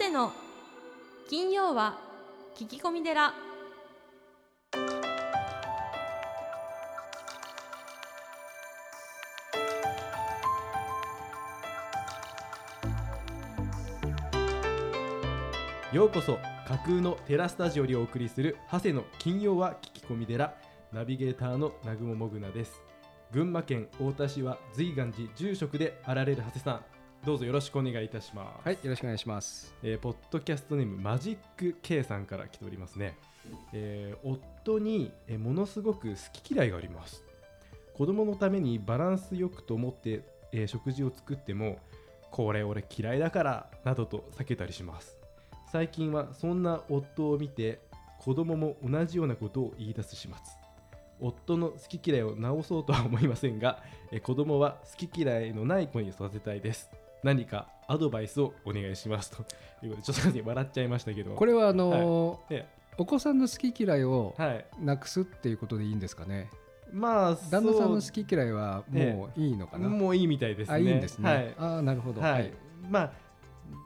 谷の。金曜は聞き込み寺。ようこそ架空のテラスタジオにお送りする長谷の金曜は聞き込み寺。ナビゲーターの南雲もぐなです。群馬県太田市は随願寺住職であられる長谷さん。どうぞよろしくお願いいたします。はい、よろしくお願いします。えーポッドキャストネームマジック K さんから来ておりますね、えー夫に、えーものすごく好き嫌いがあります。子供のためにバランスよくと思って、えー食事を作ってもこれ俺嫌いだからなどと避けたりします。最近はそんな夫を見て子供も同じようなことを言い出す始末夫の好き嫌いを直そうとは思いませんが、えー子供は好き嫌いのない子に育てたいです何かアドバイスをお願いしますと。いうことでちょっとね笑っちゃいましたけど。これはあのーえお子さんの好き嫌いをえはい。なくすっていうことでいいんですかね？まあ旦那さんのそ好き嫌いはもういいのかな？うもういいみたいですね。あ、いいんですね。はい。ああ、なるほど。はい、まあ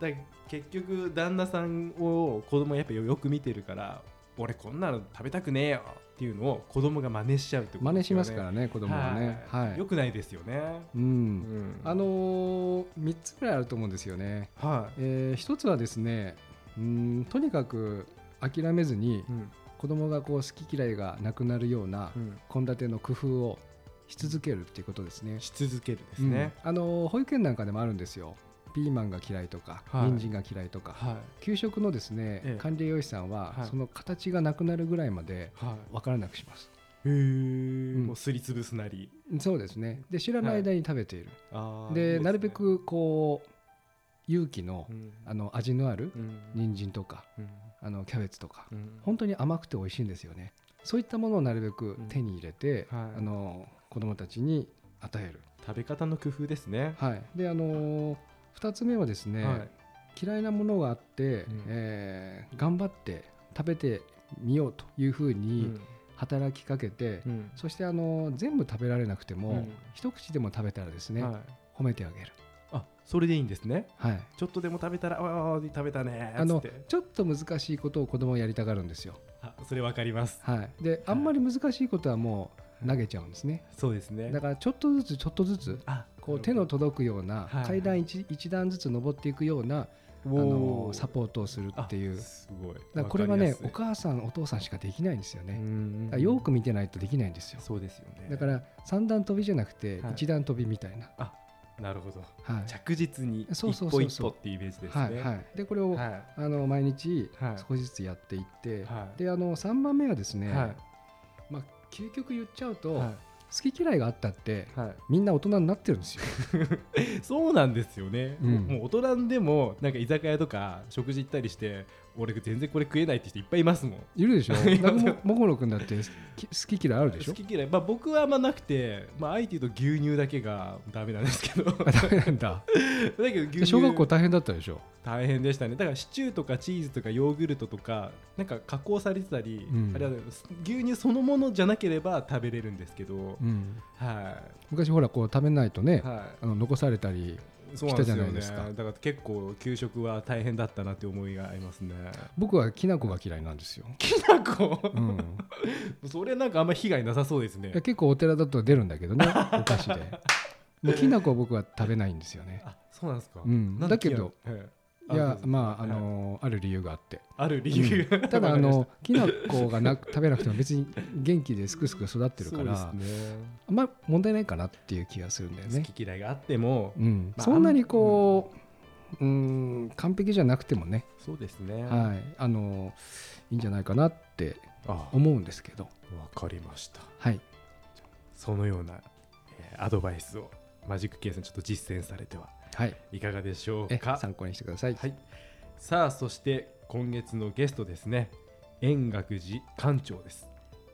だ結局旦那さんを子供やっぱよく見てるから俺こんなの食べたくねえよっていうのを子供が真似しちゃうってこと真似しますからね、子供はね。はい。よくないですよねう。うんんあのー、3つぐらいあると思うんですよね。はえー、一つはですね、うーんとにかく諦めずにい、うん子供がこう好き嫌いがなくなるようなうん献立の工夫をし続けるっていうことですね。し続けるですね、うんあの保育園なんかでもあるんですよピーマンが嫌いとか、はい。人参が嫌いとかはい。給食のですね、ええ。管理栄養士さんは、はい。その形がなくなるぐらいまではい。分からなくします。へえ、ん。もうすりつぶすなり。そうですね。で知らない間に食べている、あーいいですね。なるべくこう勇気の,、うん。あの味のあるうん。人参とかうん。あのキャベツとかうん。本当に甘くて美味しいんですよね。そういったものをなるべく手に入れて、うんはい。あの子供たちに与える。食べ方の工夫ですね、はい。であの2つ目はですね、はい。嫌いなものがあって、うん。えー頑張って食べてみようというふううにん。働きかけて、うん。そしてあの全部食べられなくても、うん。一口でも食べたらですね、はい、褒めてあげる、あそれでいいんですね。はい、ちょっとでも食べたらああ食べたねーあのちょっと難しいことを子供はやりたがるんですよ、あそれわかります。はい、であんまり難しいことはもう投げちゃうんですね。そうですね。だからちょっとずつちょっとずつあこう手の届くようなはい階段一一段ずつ登っていくようなああのサポートをするっていう。すごい。らこれはねお母さんお父さんしかできないんですよね。よく見てないとできないんですよ。そうですよね。だから三段跳びじゃなくてはい。一段跳びみたいな、なるほど。はい。着実に一そうそう歩一歩っていうイメージですね。はいはい、でこれを、はあの毎日はい。少しずつやっていって、はい。であの3番目はですね、はい。まあ、究極言っちゃうと、は好き嫌いがあったっていはい。みんな大人になってるんですよ。そうなんですよね、うん。もう大人でもなんか居酒屋とか食事行ったりして俺全然これ食えないって人いっぱいいますもん。いるでしょ？ももころくんだってき好き嫌いあるでしょ？好き嫌い、まあ、僕はあんまなくて、まあ、あえて言うと牛乳だけがダメなんですけど。ダメなんだ。けど牛乳小学校大変だったでしょ？大変でしたね。だからシチューとかチーズとかヨーグルトとかなんか加工されてたり、うん。あれは牛乳そのものじゃなければ食べれるんですけど、うん、は昔ほらこう食べないとね、い、はあの残されたりい、そうなんですよね。来たじゃないですか。だから結構給食は大変だったなって思いがありますね。僕はきな粉が嫌いなんですよ。きな粉、うん、それなんかあんま被害なさそうですね。結構お寺だと出るんだけどね お菓子で。もうきな粉は僕は食べないんですよね。あそうなんですか、うん。なんでだけどきなはいいやまああはい。のある理由があって。ある理由、ただあのきな粉がなく食べなくても別に元気ですくすく育ってるから、あんま問題ないかなっていう気がするんだよね。好き嫌いがあっても、うん。まあそんなにこう、うん、完璧じゃなくてもね、そうですね。はい、あのいいんじゃないかなってあ思うんですけど、わかりました。はい、そのような、えーアドバイスをマジックケースにちょっと実践されてははい、いかがでしょえうか？参考にしてください。はい、さあそして今月のゲストですね。円覚寺館長です。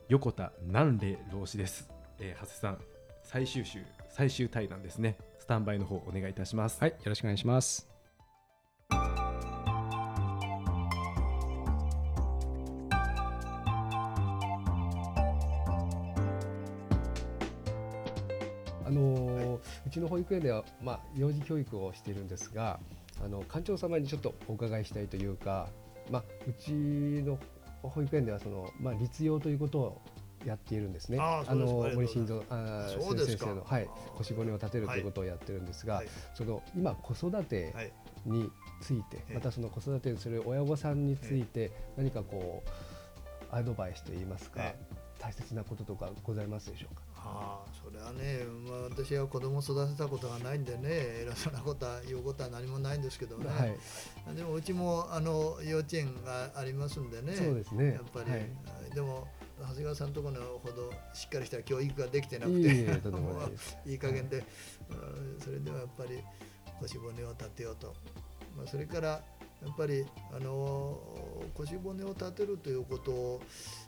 横田南霊老師です、えー、長谷さん最終週最終対談ですね。スタンバイの方お願いいたします。はい、よろしくお願いします。ちの保育園では、まあ、幼児教育をしているんですがあの館長様にちょっとお伺いしたいというか、まあ、うちの保育園ではその、まあ、立用ということをやっているんですね。あの森進蔵先生のはい腰骨を立てるということをやってるんですが、はい。その今子育てはい。について、ええ。またその子育てする親御さんについて何かこうアドバイスといいますか、え。大切なこととかございますでしょうか？ああそれはね、まあ、私は子供を育てたことがないんでね偉そうなことは言うことは何もないんですけどね、はい、でもうちもあの幼稚園がありますんでねそうですね。やっぱり、はい。でも長谷川さんのところほどしっかりした教育ができてなくいえいてえとんでもないです。いい加減で、うんそれではやっぱり腰骨を立てようと、まあ、それからやっぱりあの腰骨を立てるということを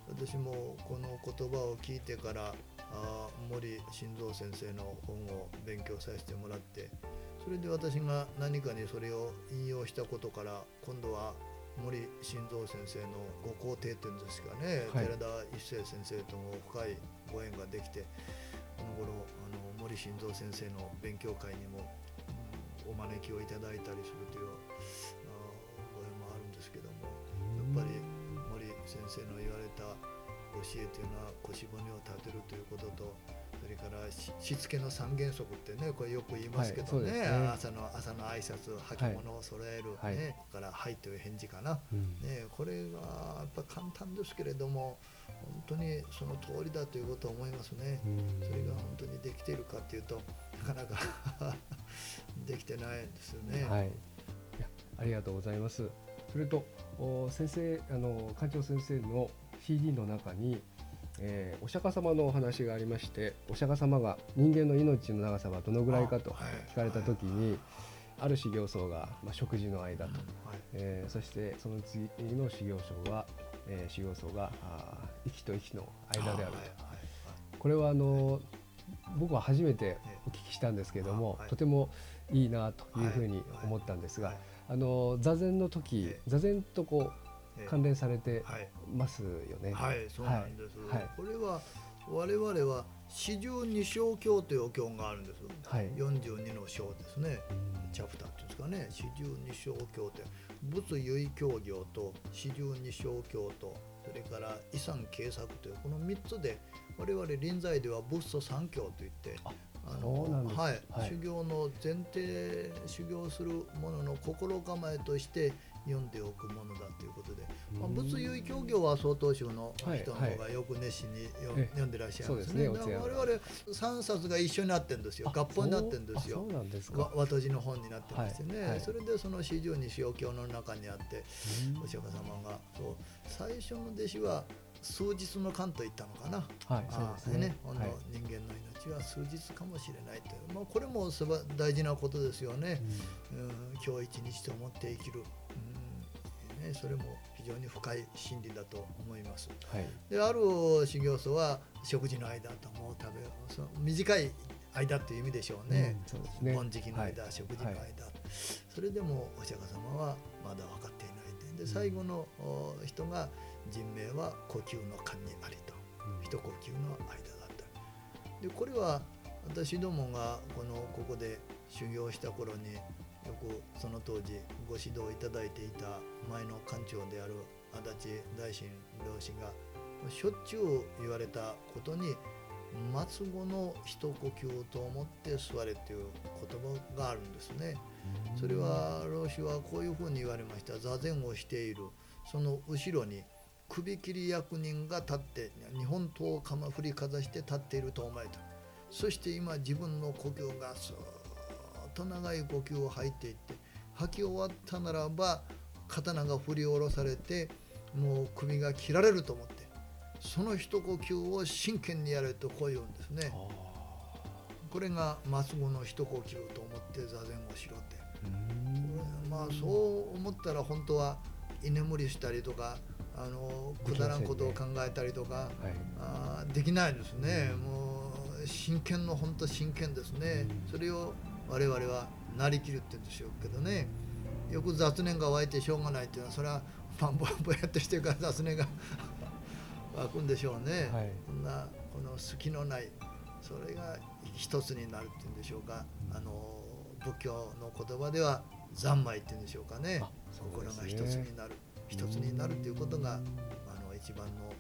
私もこの言葉を聞いてからあ森晋三先生の本を勉強させてもらってそれで私が何かにそれを引用したことから今度は森晋三先生のご肯定っていうんですかね、はい。寺田一生先生とも深いご縁ができてこの頃あの森晋三先生の勉強会にも、うんお招きをいただいたりするというぱり森先生の言われた教えというのは腰骨を立てるということとそれからししつけの三原則ってねこれよく言いますけどね,、はいね朝の朝の挨拶履物を揃える、はいねそれから「はい」という返事かな、うんね、これがやっぱ簡単ですけれども本当にその通りだということを思いますね。うんそれが本当にできているかっていうとなかなか できてないんですよね。はい。ありがとうございます。それとお先生あの館長先生の CD の中に、えーお釈迦様のお話がありまして、お釈迦様が人間の命の長さはどのぐらいかと聞かれた時に、ある修行僧がまあ食事の間と、はい。えーそしてその次の修行僧は、えー修行僧があー息と息の間であると。はいはいこれはあの僕は初めてお聞きしたんですけれども、はいとてもいいなというふうに思ったんですが、はいあの座禅の時、ええ座禅とこええう関連されてはいますよね。はい、そうなんです。はいこれは我々は四十二章経という経があるんです。はい四十二の章ですね。チャプターっていうんですかね。四十二章経って仏唯教行と四十二章経とそれから遺産計作というこの三つで我々臨済では仏祖三教といって。ああそうなんです。はい、はい。修行の前提修行する者の心構えとして読んでおくものだということで、まあ、うん仏唯教行は曹洞宗のはい人の方がよく熱心に読,、ええ読んでらっしゃいますね。すね。我々三冊が一緒になってるんですよ。あ合本になってるんですよ。そう。あ。そうなんですわか。和とじの本になってましてね、はい。はい。それでその四十二小経の中にあってうん。お釈迦様がそう。最初の弟子は数日の間と言ったのかな。はい、そうあですね。あね、ほんのはい人間の命は数日かもしれないという、まあ、これもすば大事なことですよね、うん、今日一日と思って生きる、うんね、それも非常に深い真理だと思います。はい、である修行僧は食事の間ともう食べその短い間という意味でしょうね。うん、そうですね。盆時期の間、はい。食事の間、はい。それでもお釈迦様はまだ分かっでで最後のお人が人命は呼吸の間にありと。うん一呼吸の間だったでこれは私どもがこのここで修行した頃によくその当時ご指導いただいていた前の館長である足立大臣老師がしょっちゅう言われたことに末後の一呼吸と思って座れという言葉があるんですね。それは老子はこういうふうに言われました。座禅をしている。その後ろに首切り役人が立って日本刀をかま振りかざして立っていると思えた。そして今自分の呼吸がスーッと長い呼吸を吐いていって吐き終わったならば刀が振り下ろされてもう首が切られると思ってその一呼吸を真剣にやれとこう言うんですね。これが末後の一呼吸と思って座禅をしろって。うん。まあそう思ったら本当は居眠りしたりとかあのくだらんことを考えたりとか、はい。あーできないですね、もう真剣の本当真剣ですね、うん。それを我々はなりきるって言うんでしょうけどね。よく雑念が湧いてしょうがないっていうのはそれはパンぼやぼやっとしてるから雑念が 湧くんでしょうね、はい。こんなこの隙のないそれが一つになるっていうんでしょうか、あの仏教の言葉では三昧っていうんでしょうかね。あそう心が一つになる一つになるっていうことがあの一番の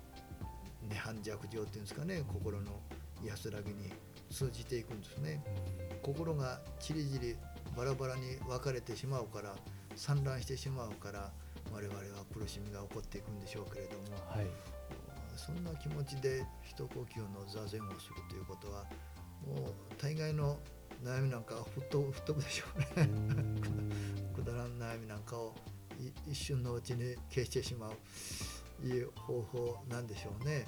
涅槃弱情っていうんですかね。心の安らぎに通じていくんですね。心がちりぢりバラバラに分かれてしまうから散乱してしまうから我々は苦しみが起こっていくんでしょうけれどもはい。そんな気持ちで一呼吸の座禅をするということはもう大概の悩みなんかは吹っ飛ぶ吹っ飛ぶでしょうね。くだらん悩みなんかをい一瞬のうちに消してしまういう方法なんでしょうね。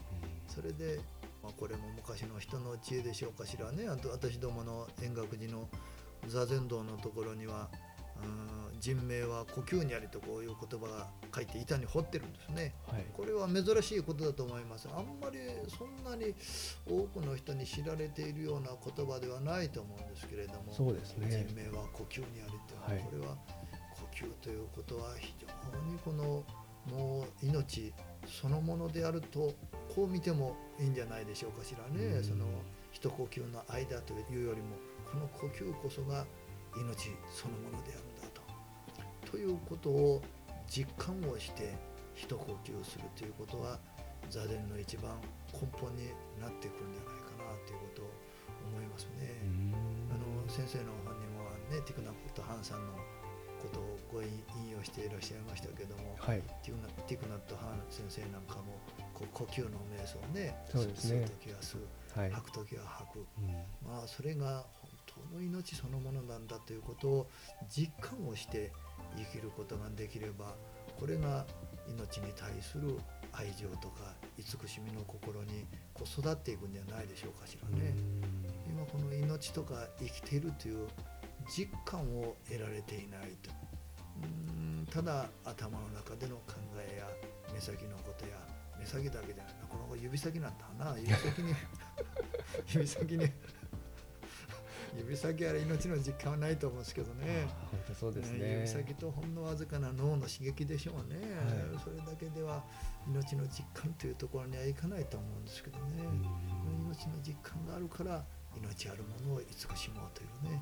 それで、まあ、これも昔の人の知恵でしょうかしらねあと私どもの円覚寺の座禅道のところにはうん人命は呼吸にありとこういう言葉が書いて板に彫ってるんですね。はい。これは珍しいことだと思います。あんまりそんなに多くの人に知られているような言葉ではないと思うんですけれども、そうですね。人命は呼吸にありっていうのは、はい。これは呼吸ということは非常にこのもう命そのものであるとこう見てもいいんじゃないでしょうかしらね、うん。その一呼吸の間というよりもこの呼吸こそが命そのものであると。ということを実感をして一呼吸するということは座禅の一番根本になってくるんじゃないかなということを思いますね。あの先生の本にもねティクナップとハンさんのことをご引用していらっしゃいましたけども、はい。ティクナティクナット・ハン先生なんかもこう呼吸の瞑想をねそうですね。吸う時は吸うはい。吐く時は吐く。うん。まあそれが本当の命そのものなんだということを実感をして生きることができればこれが命に対する愛情とか慈しみの心にこう育っていくんじゃないでしょうかしらね。今この命とか生きているという実感を得られていないとうーんただ頭の中での考えや目先のことや目先だけじゃないなこの子指先なんだな指先に 指先に指先あれ命の実感はないと思うんですけどね。あ本当そうですね。ね指先とほんのわずかな脳の刺激でしょうね、はい。それだけでは命の実感というところにはいかないと思うんですけどね、うん。命の実感があるから命あるものを慈しもうというね。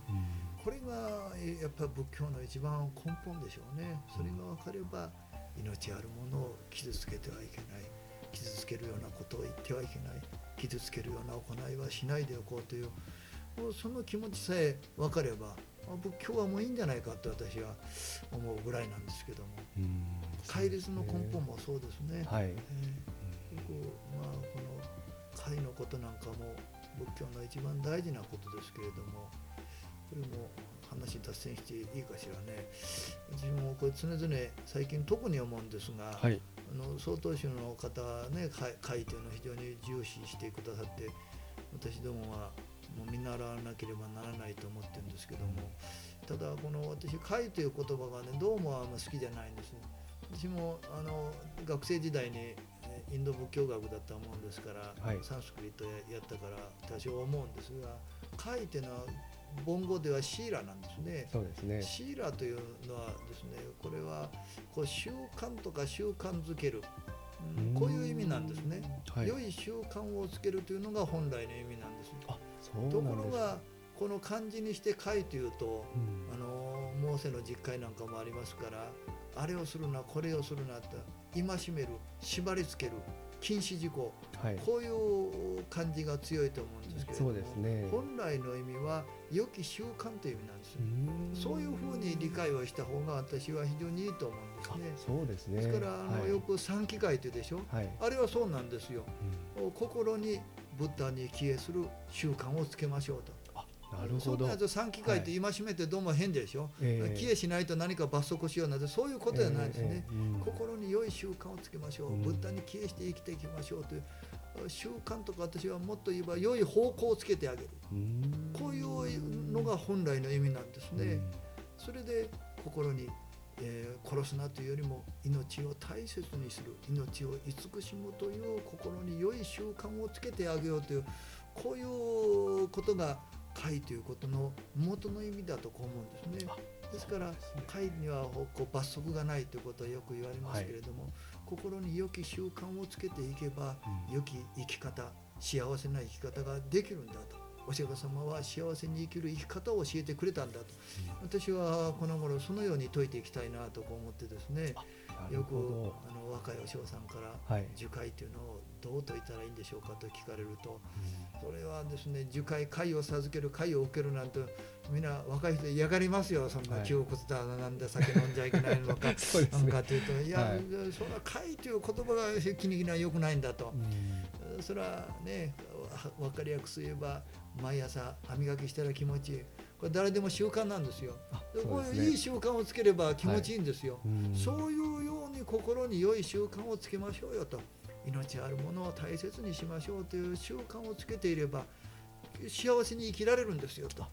これがえやっぱり仏教の一番根本でしょうね。それが分かれば命あるものを傷つけてはいけない。傷つけるようなことを言ってはいけない。傷つけるような行いはしないでおこうというその気持ちさえ分かればあ仏教はもういいんじゃないかと私は思うぐらいなんですけども。うん。戒律の根本もそうですね。はい。えーまあこの戒のことなんかも仏教の一番大事なことですけれどもこれも話脱線していいかしらね。私もこれ常々最近特に思うんですが、はい。あの曹洞宗の方はね戒戒というのを非常に重視してくださって私どもはもう見習わなければならないと思ってるんですけども。ただこの私戒という言葉がねどうもあんま好きじゃないんですね。私もあの学生時代にえインド仏教学だったもんですから、はい。サンスクリットややったから多少思うんですが戒というのは梵語ではシーラなんですね。そうですね。シーラというのはですねこれはこう習慣とか習慣づける、うん。こういう意味なんですね、はい。良い習慣をつけるというのが本来の意味なんですあそうところがこの漢字にして「戒」というとうん。あのモーセの実会なんかもありますからあれをするなこれをするなって戒める縛りつける禁止事項はい。こういう感じが強いと思うんですけれどもそうですね。本来の意味は良き習慣という意味なんですう。ん。そういうふうに理解をした方が私は非常にいいと思うんですあね。そうですね。ですからあの、はい。よく三機会って言うでしょ？はい。あれはそうなんですよ。うん。心にブッダに帰依する習慣をつけましょうと。あなるほど。そんなやつ三機会って戒めてどうも変でしょ、ええ。帰依しないと何か罰則しようなんてそういうことじゃないですね。ええ。ええうん心に良い習慣をつけましょう、うん。ブッダに帰依して生きていきましょうという習慣とか私はもっと言えば良い方向をつけてあげる。うん。こういうのが本来の意味なんですね。それで心に、えー殺すなというよりも命を大切にする命を慈しむという心に良い習慣をつけてあげようというこういうことが戒ということの元の意味だとこう思うんですね。ですからそうですね戒にはこう罰則がないということはよく言われますけれども、心に良き習慣をつけていけばうん。良き生き方幸せな生き方ができるんだとお釈迦様は幸せに生きる生き方を教えてくれたんだと、私はこの頃そのように説いていきたいなと思ってですねよくあの若いお師匠さんから樹海というのをどう説いたらいいんでしょうかと聞かれると、それはですね樹海貝を授ける貝を受けるなんてみんな若い人嫌がりますよ。そんな窮屈だなんで酒飲んじゃいけないのか そうです、ね、かというといや、はい、そんな貝という言葉が気に入りはよくないんだと、それはね分かりやすく言えば毎朝歯磨きしたら気持ち。いいこれ誰でも習慣なんですよ。で、ね、こういういい習慣をつければ気持ちいいんですよ、はい、そういうように心に良い習慣をつけましょうよと。命あるものを大切にしましょうという習慣をつけていれば幸せに生きられるんですよと、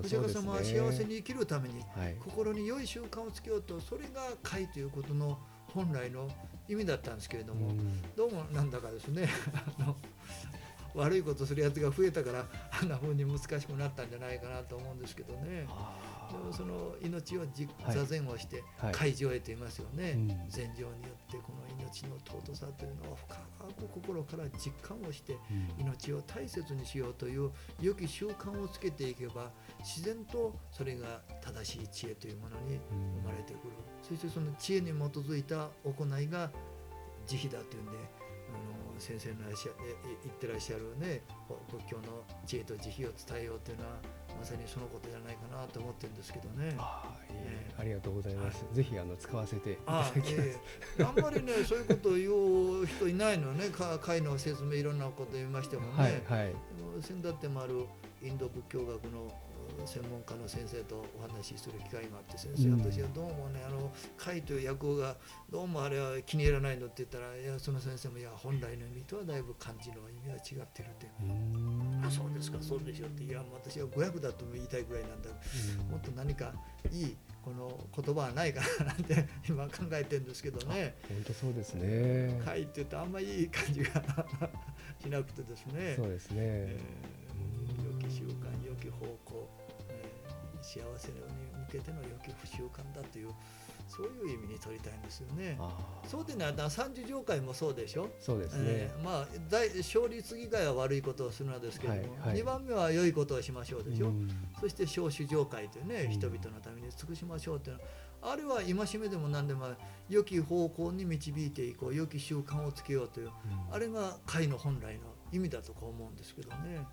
お釈迦様は幸せに生きるために、はい、心に良い習慣をつけようとそれが解ということの本来の意味だったんですけれども、どうもなんだかですね あの悪いことするやつが増えたからあんな風に難しくなったんじゃないかなと思うんですけどね。その命を座禅をして解除へと言いますよね、禅情によってこの命の尊さというのを深く心から実感をして命を大切にしようという良き習慣をつけていけば自然とそれが正しい知恵というものに生まれてくる、そしてその知恵に基づいた行いが慈悲だというんで先生の言ってらっしゃるね仏教の知恵と慈悲を伝えようというのはまさにそのことじゃないかなと思ってるんですけどね。あ,、えー、ありがとうございます。はい、ぜひあの使わせていただきます。えー、あんまりね そういうことを言う人いないのね。か会の説明いろんなこと言いましてもね。はいはい。先だってもあるインド仏教学の専門家の先生とお話しする機会があって先生、私はどうもねあの会という役がどうもあれは気に入らないのって言ったらいやその先生もいや本来の意味とはだいぶ漢字の意味は違ってるってあそうですかそうでしょって。いや私は語訳だと言いたいぐらいなんだ。もっと何かいいこの言葉はないかななんて 今考えてるんですけどね。本当そうですね。会って言うとあんまりいい感じが しなくてですね。そうですね、えー、良き習慣良き方向幸せに向けての良き不習慣だというそういう意味に取りたいんですよね。そうでね、三十条会もそうでしょ？そうですね。えー、まあ大勝率議会は悪いことをするのですけれども、はいはい、番目は良いことをしましょうでしょ？うそして小主条会というね、人々のために尽くしましょうというのは。あれは戒めでも何でも良き方向に導いていこう良き習慣をつけようという、あれが会の本来の意味だと思うんですけどね。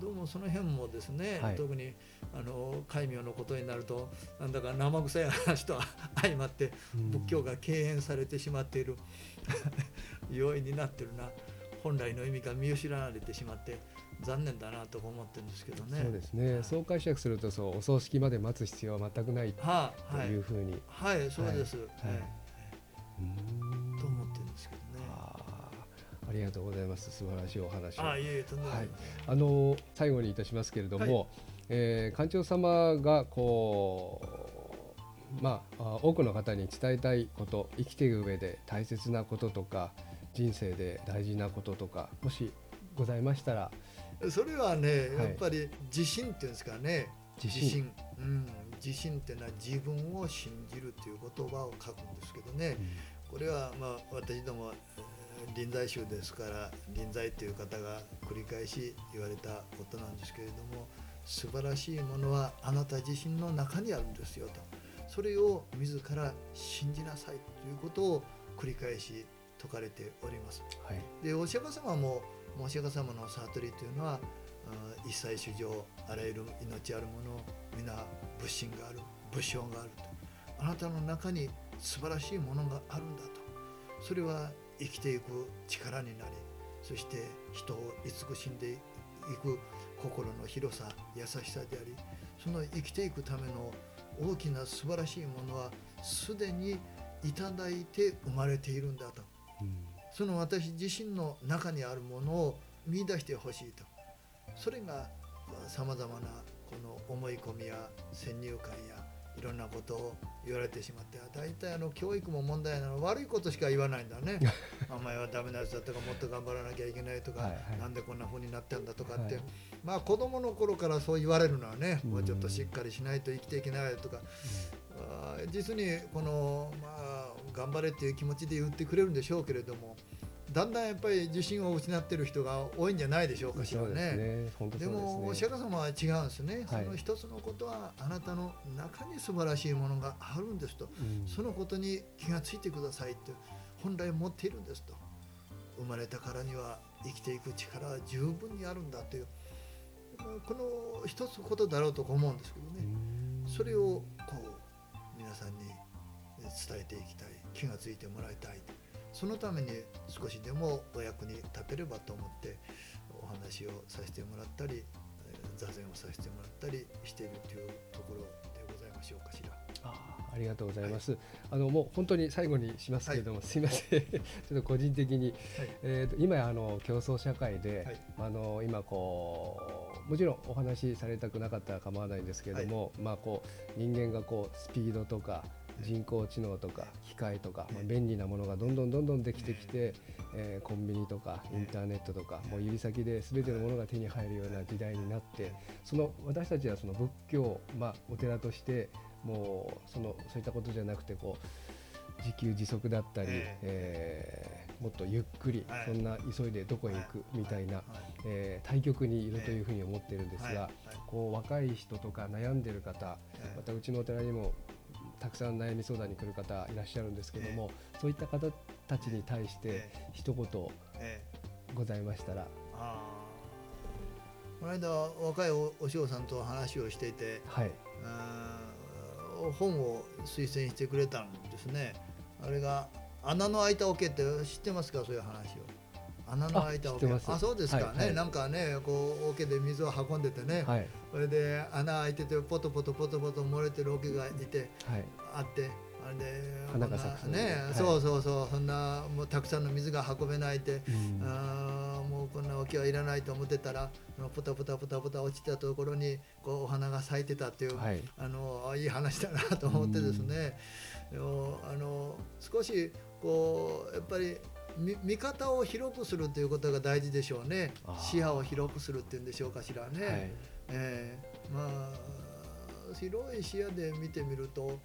どうもその辺もですね、はい、特にあの戒名のことになるとなんだか生臭い話と 相まって仏教が敬遠されてしまっている 要因になってるな。本来の意味が見失われてしまって残念だなと思ってるんですけどね。そうですね。はい、そう解釈するとそうお葬式まで待つ必要は全くないというふうに、はい、はい、そうです。はい。と思ってるんですけどありがとうございます。素晴らしいお話あ、いえいえ、とんでもない。あの最後にいたしますけれども、はい、えー、館長様がこうまあ多くの方に伝えたいこと、生きていく上で大切なこととか、人生で大事なこととか、もしございましたら。それはね、やっぱり自信っていうんですかね。自信。うん、自信っていうのは自分を信じるという言葉を書くんですけどね。うん、これはまあ私ども臨済宗ですから臨済という方が繰り返し言われたことなんですけれども素晴らしいものはあなた自身の中にあるんですよと。それを自ら信じなさいということを繰り返し説かれております。はい、でお釈迦様もお釈迦様の悟りというのは一切主上あらゆる命あるもの皆仏心がある仏性があると。あなたの中に素晴らしいものがあるんだと。それは生きていく力になりそして人を慈しんでいく心の広さ優しさでありその生きていくための大きな素晴らしいものはすでにいただいて生まれているんだと、うん、その私自身の中にあるものを見出してほしいと。それがさまざまなこの思い込みや先入観やいろんなことを言われてしまって大体あの教育も問題なの悪いことしか言わないんだね。お前はダメなやつだとかもっと頑張らなきゃいけないとか、はいはい、なんでこんな風になってんだとかって、はい、まあ子供の頃からそう言われるのはね、もうちょっとしっかりしないと生きていけないとか、うん、実にこのまあ頑張れっていう気持ちで言ってくれるんでしょうけれどもだんだんやっぱり自信を失ってる人が多いんじゃないでしょうかしらそうですね。で。もお釈迦様は違うんですね、はい。その一つのことはあなたの中に素晴らしいものがあるんですと、うん。そのことに気がついてくださいって本来持っているんですと。生まれたからには生きていく力は十分にあるんだという。この一つことだろうと思うんですけどね、それをこう皆さんに伝えていきたい。気がついてもらいたいそのために少しでもお役に立てればと思ってお話をさせてもらったりえー座禅をさせてもらったりしているというところでございましょうかしら。あーありがとうございます。あのもう本当に最後にしますけれども、すいません。ちょっと個人的に、えーと今やあの競争社会で、はいあの今こうもちろんお話しされたくなかったら構わないんですけれども、まあこう人間がこうスピードとか人工知能とか機械とか、まあ、便利なものがどんどんどんどんできてきて、えーコンビニとかインターネットとかもう指先で全てのものが手に入るような時代になってその私たちはその仏教、まあ、お寺としてもうそのそういったことじゃなくてこう自給自足だったり、ええ。ーもっとゆっくり、はい。そんな急いでどこへ行くみたいな、はい。えー対極にいるというふうに思ってるんですが、こう若い人とか悩んでる方え。またうちのお寺にもたくさん悩み相談に来る方いらっしゃるんですけども、そういった方たちに対してえ一言ええ。ございましたら、この間若いおお嬢さんと話をしていてはい、本を推薦してくれたんですね。あれが穴の開いた桶って知ってますか？そういう話を穴の開いた桶。あそうですか、はいはい。ねなんかねこう桶で水を運んでてね、はい、それで穴開いててポトポトポトポト漏れてる桶がいてはい、あってあれで花が咲くね、はいそうそうそうそんなもうたくさんの水が運べないって、うんあーもうこんな桶はいらないと思ってたらポタポタポタポタ落ちたところにこうお花が咲いてたっていう、はい、あのあいい話だなと思ってですね、でもあの少しこうやっぱり見見方を広くするということが大事でしょうね。視野を広くするっていうんでしょうかしらね。はい、えーまあ広い視野で見てみると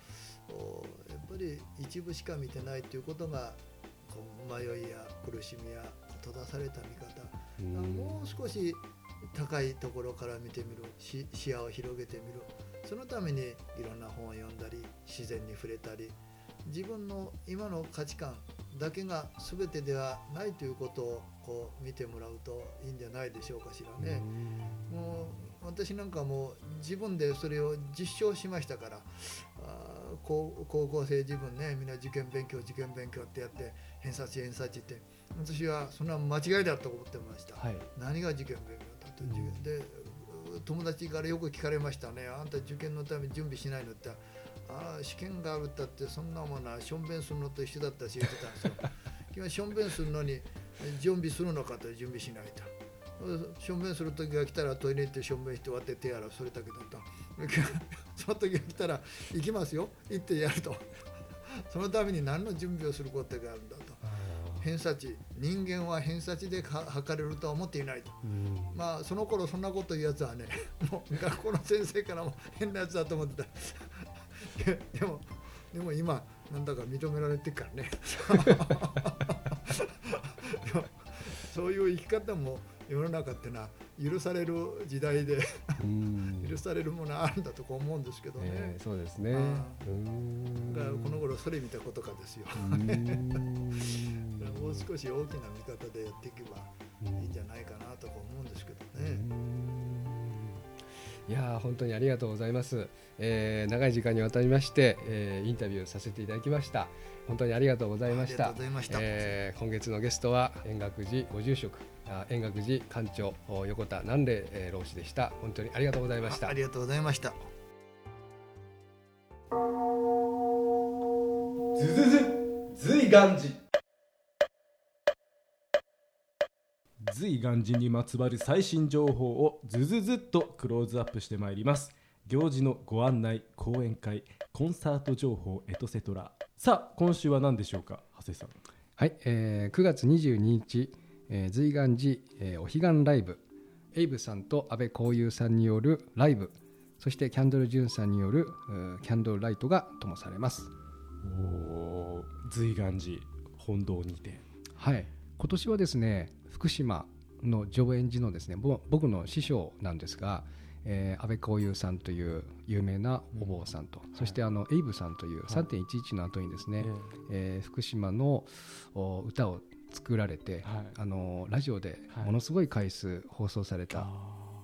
おやっぱり一部しか見てないということが迷いや苦しみや閉ざされた見方。うん。もう少し高いところから見てみる。し視野を広げてみる。そのためにいろんな本を読んだり自然に触れたり自分の今の価値観だけが全てではないということをこう見てもらうといいんじゃないでしょうかしらね。もう私なんかもう自分でそれを実証しましたからあー高高校生自分ねみんな受験勉強受験勉強ってやって偏差値偏差値って。私はそんな間違いだと思ってました、はい、何が受験勉強だと、うん。で友達からよく聞かれましたね。あんた受験のために準備しないのってああ試験があるったってそんなものはしょんべんするのと一緒だったし言ってたんですよ。君はしょんべんするのに準備するのかと準備しないと。しょんべんする時が来たらトイレ行ってしょんべんして終わって手洗う。それだけだと その時が来たら行きますよ。行ってやると。そのために何の準備をすることがあるんだと。偏差値。人間は偏差値でか測れるとは思っていないと。うん。まあその頃そんなこと言うやつはねもう学校の先生からも変なやつだと思ってたででもでも今なんだか認められてるからね。そういう生き方も世の中ってのは許される時代でうん。許されるものあるんだとか思うんですけどね、えーそうですね。だからこの頃それ見たことかですよ、もう少し大きな見方でやっていけばいいんじゃないかなとか思うんですけどね。んいやー本当にありがとうございます、えー長い時間にわたりまして、えーインタビューさせていただきました。本当にありがとうございました。ありがとうございました。えー今月のゲストは円覚寺ご住職あ円覚寺館長お横田南礼、えー老師でした。本当にありがとうございました。あありがとうございました。ずずず随願寺随願寺にまつわる最新情報をずずずっとクローズアップしてまいります。行事のご案内講演会コンサート情報エトセトラさあ今週は何でしょうか長谷さん。はい、えー9月22日、えー、随願寺、えーお彼岸ライブ。エイブさんと安倍光雄さんによるライブ。そしてキャンドル・ジュンさんによるキャンドルライトが灯されます。おお随願寺本堂にて。はい。今年はですね福島の上演寺のですねぼ僕の師匠なんですが、えー安倍光雄さんという有名なお坊さんと、そしてあのエイブさんという3.11の後にですね、えー福島のお歌を作られて、はい。あのラジオではい。ものすごい回数放送された、あ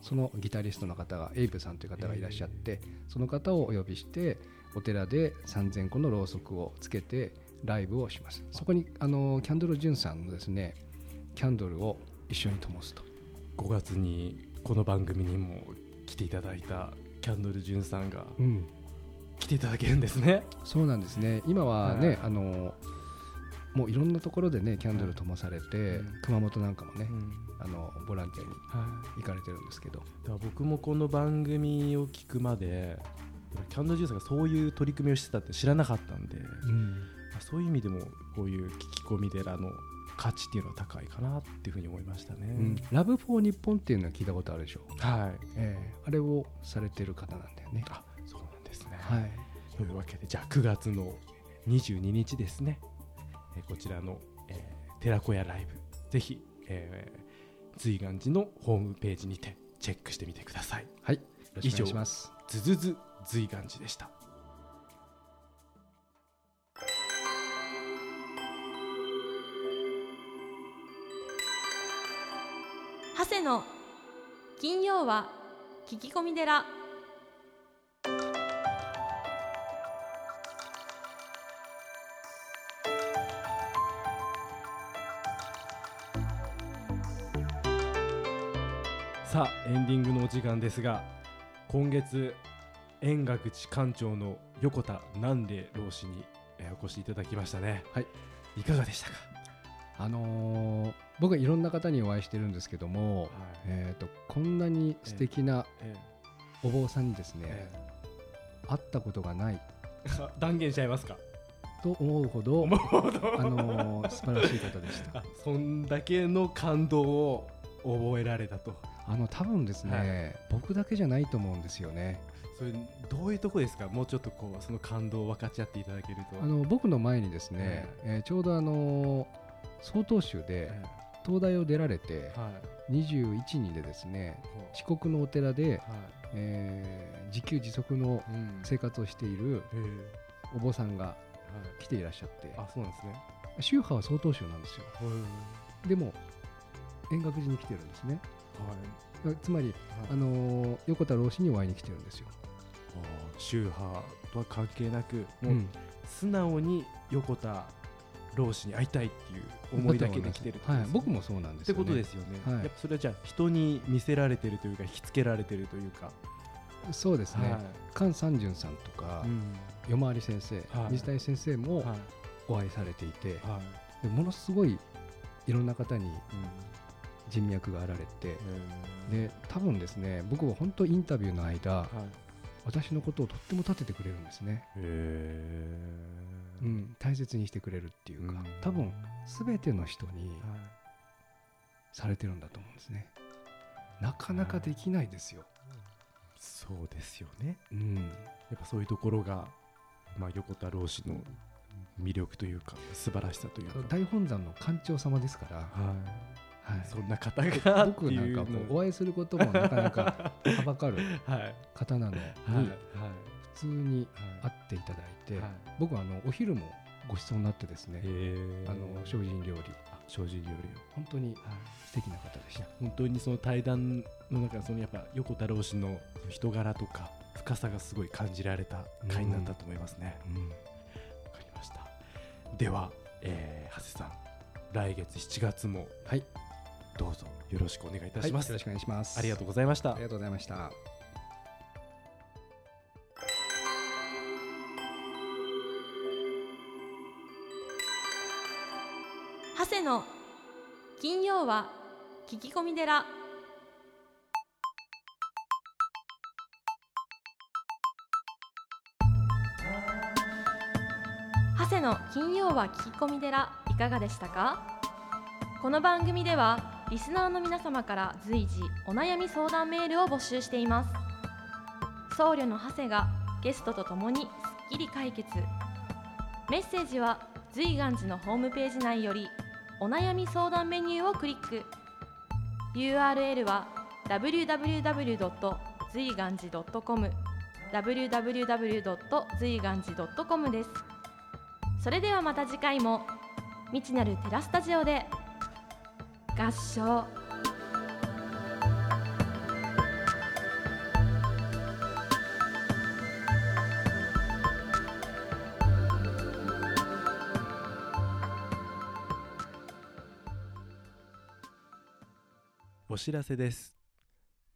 そのギタリストの方がエイブさんという方がいらっしゃって、その方をお呼びしてお寺で3000個のろうそくをつけてライブをします。そこにあのキャンドル・ジュンさんのですねキャンドルを一緒に灯すと。5月にこの番組にも来ていただいたキャンドル・ジュンさんがうん、来ていただけるんですね。そうなんですね。今はね、はい。あのもういろんなところでねキャンドル灯されて、うん。熊本なんかもね、うん。あのボランティアにはい。行かれてるんですけど。だから僕もこの番組を聞くまでキャンドル・ジュンさんがそういう取り組みをしてたって知らなかったんで、まあそういう意味でもこういう聞き込み寺の価値っていうのは高いかなっていうふうに思いましたね。うんラブ・フォー・日本っていうのは聞いたことあるでしょ？う、はい。ええあれをされてる方なんだよねあそうなんですね。はいというわけでじゃあ9月の22日ですね、えーこちらの、えー寺子屋ライブぜひ、えー随願寺のホームページにてチェックしてみてください。はいよろしくお願いしますズズズ随願寺でした。長谷の金曜は聞き込み寺さあエンディングのお時間ですが今月円覚寺館長の横田南礼老師に、えーお越しいただきましたね。はい。いかがでしたか？あのー僕はいろんな方にお会いしてるんですけども、はいえー、とこんなに素敵なえお坊さんにですね、え会ったことがないー 断言しちゃいますか？と思うほど、あのー素晴らしい方でした。あそんだけの感動を覚えられたと。あの多分ですね、はい僕だけじゃないと思うんですよね。それどういうとこですか？もうちょっとこうその感動を分かち合っていただけると。あの僕の前にですね、えーちょうどあのー曹洞宗でえ東大を出られてーはい。21人でですね四国のお寺で、はい。えー自給自足のうん。生活をしているえーお坊さんがはい。来ていらっしゃって。あそうなんですね。宗派は曹洞宗なんですよ。はい。でも円覚寺に来てるんですね。つまり、あのー横田老師にお会いに来てるんですよ、宗派とは関係なくもううん。素直に横田老師に会いたいっていう思いだけで来てるってね。はい、僕もそうなんですってよ、ね、ことですよね、はい。やっぱそれはじゃあ人に見せられてるというか引きつけられてるというか、そうですね、はい。菅三淳さんとか、うん。夜回り先生、はい。水谷先生もはい。お会いされていて、はい。でものすごいいろんな方にうん。人脈があられて、えで多分ですね僕は本当インタビューの間ーはい。私のことをとっても立ててくれるんですね、へーうん、大切にしてくれるっていうか、うん。多分全ての人にはい。されてるんだと思うんですね。なかなかできないですよ、そうですよね。うん、やっぱそういうところが、まあ、横田老師の魅力というか素晴らしさというか、大本山の館長様ですから、はい、はい、そんな方が僕なんかもうお会いすることもなかなかはばかる はい。方なのに、はい。はい。普通には会っていただいて、はい僕はあのお昼もご馳走になってですね、あの精進料理あ精進料理を本当にはい素敵な方でした。本当にその対談の中でそのやっぱ横田老師の人柄とか深さがすごい感じられた回になったと思いますね。うんわかりました。では、えー、長谷さん来月7月もはい、どうぞよろしくお願いいたはい、します。よろしくお願いします。ありがとうございましたあり。がとうございました。金曜は聞き込み寺。長谷の金曜は聞き込み寺いかがでしたか？この番組ではリスナーの皆様から随時お悩み相談メールを募集しています。僧侶の長谷がゲストとともにすっきり解決。メッセージは随願寺のホームページ内よりお悩み相談メニューをクリック URL は www. 随願寺 .com www. 随願寺 .com ですそれではまた次回も未知なるテラスタジオで合唱お知らせです。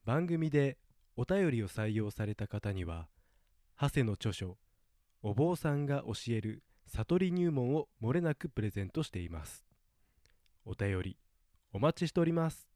番組でお便りを採用された方には長谷の著書「お坊さんが教える悟り入門」をもれなくプレゼントしています。お便りお待ちしております。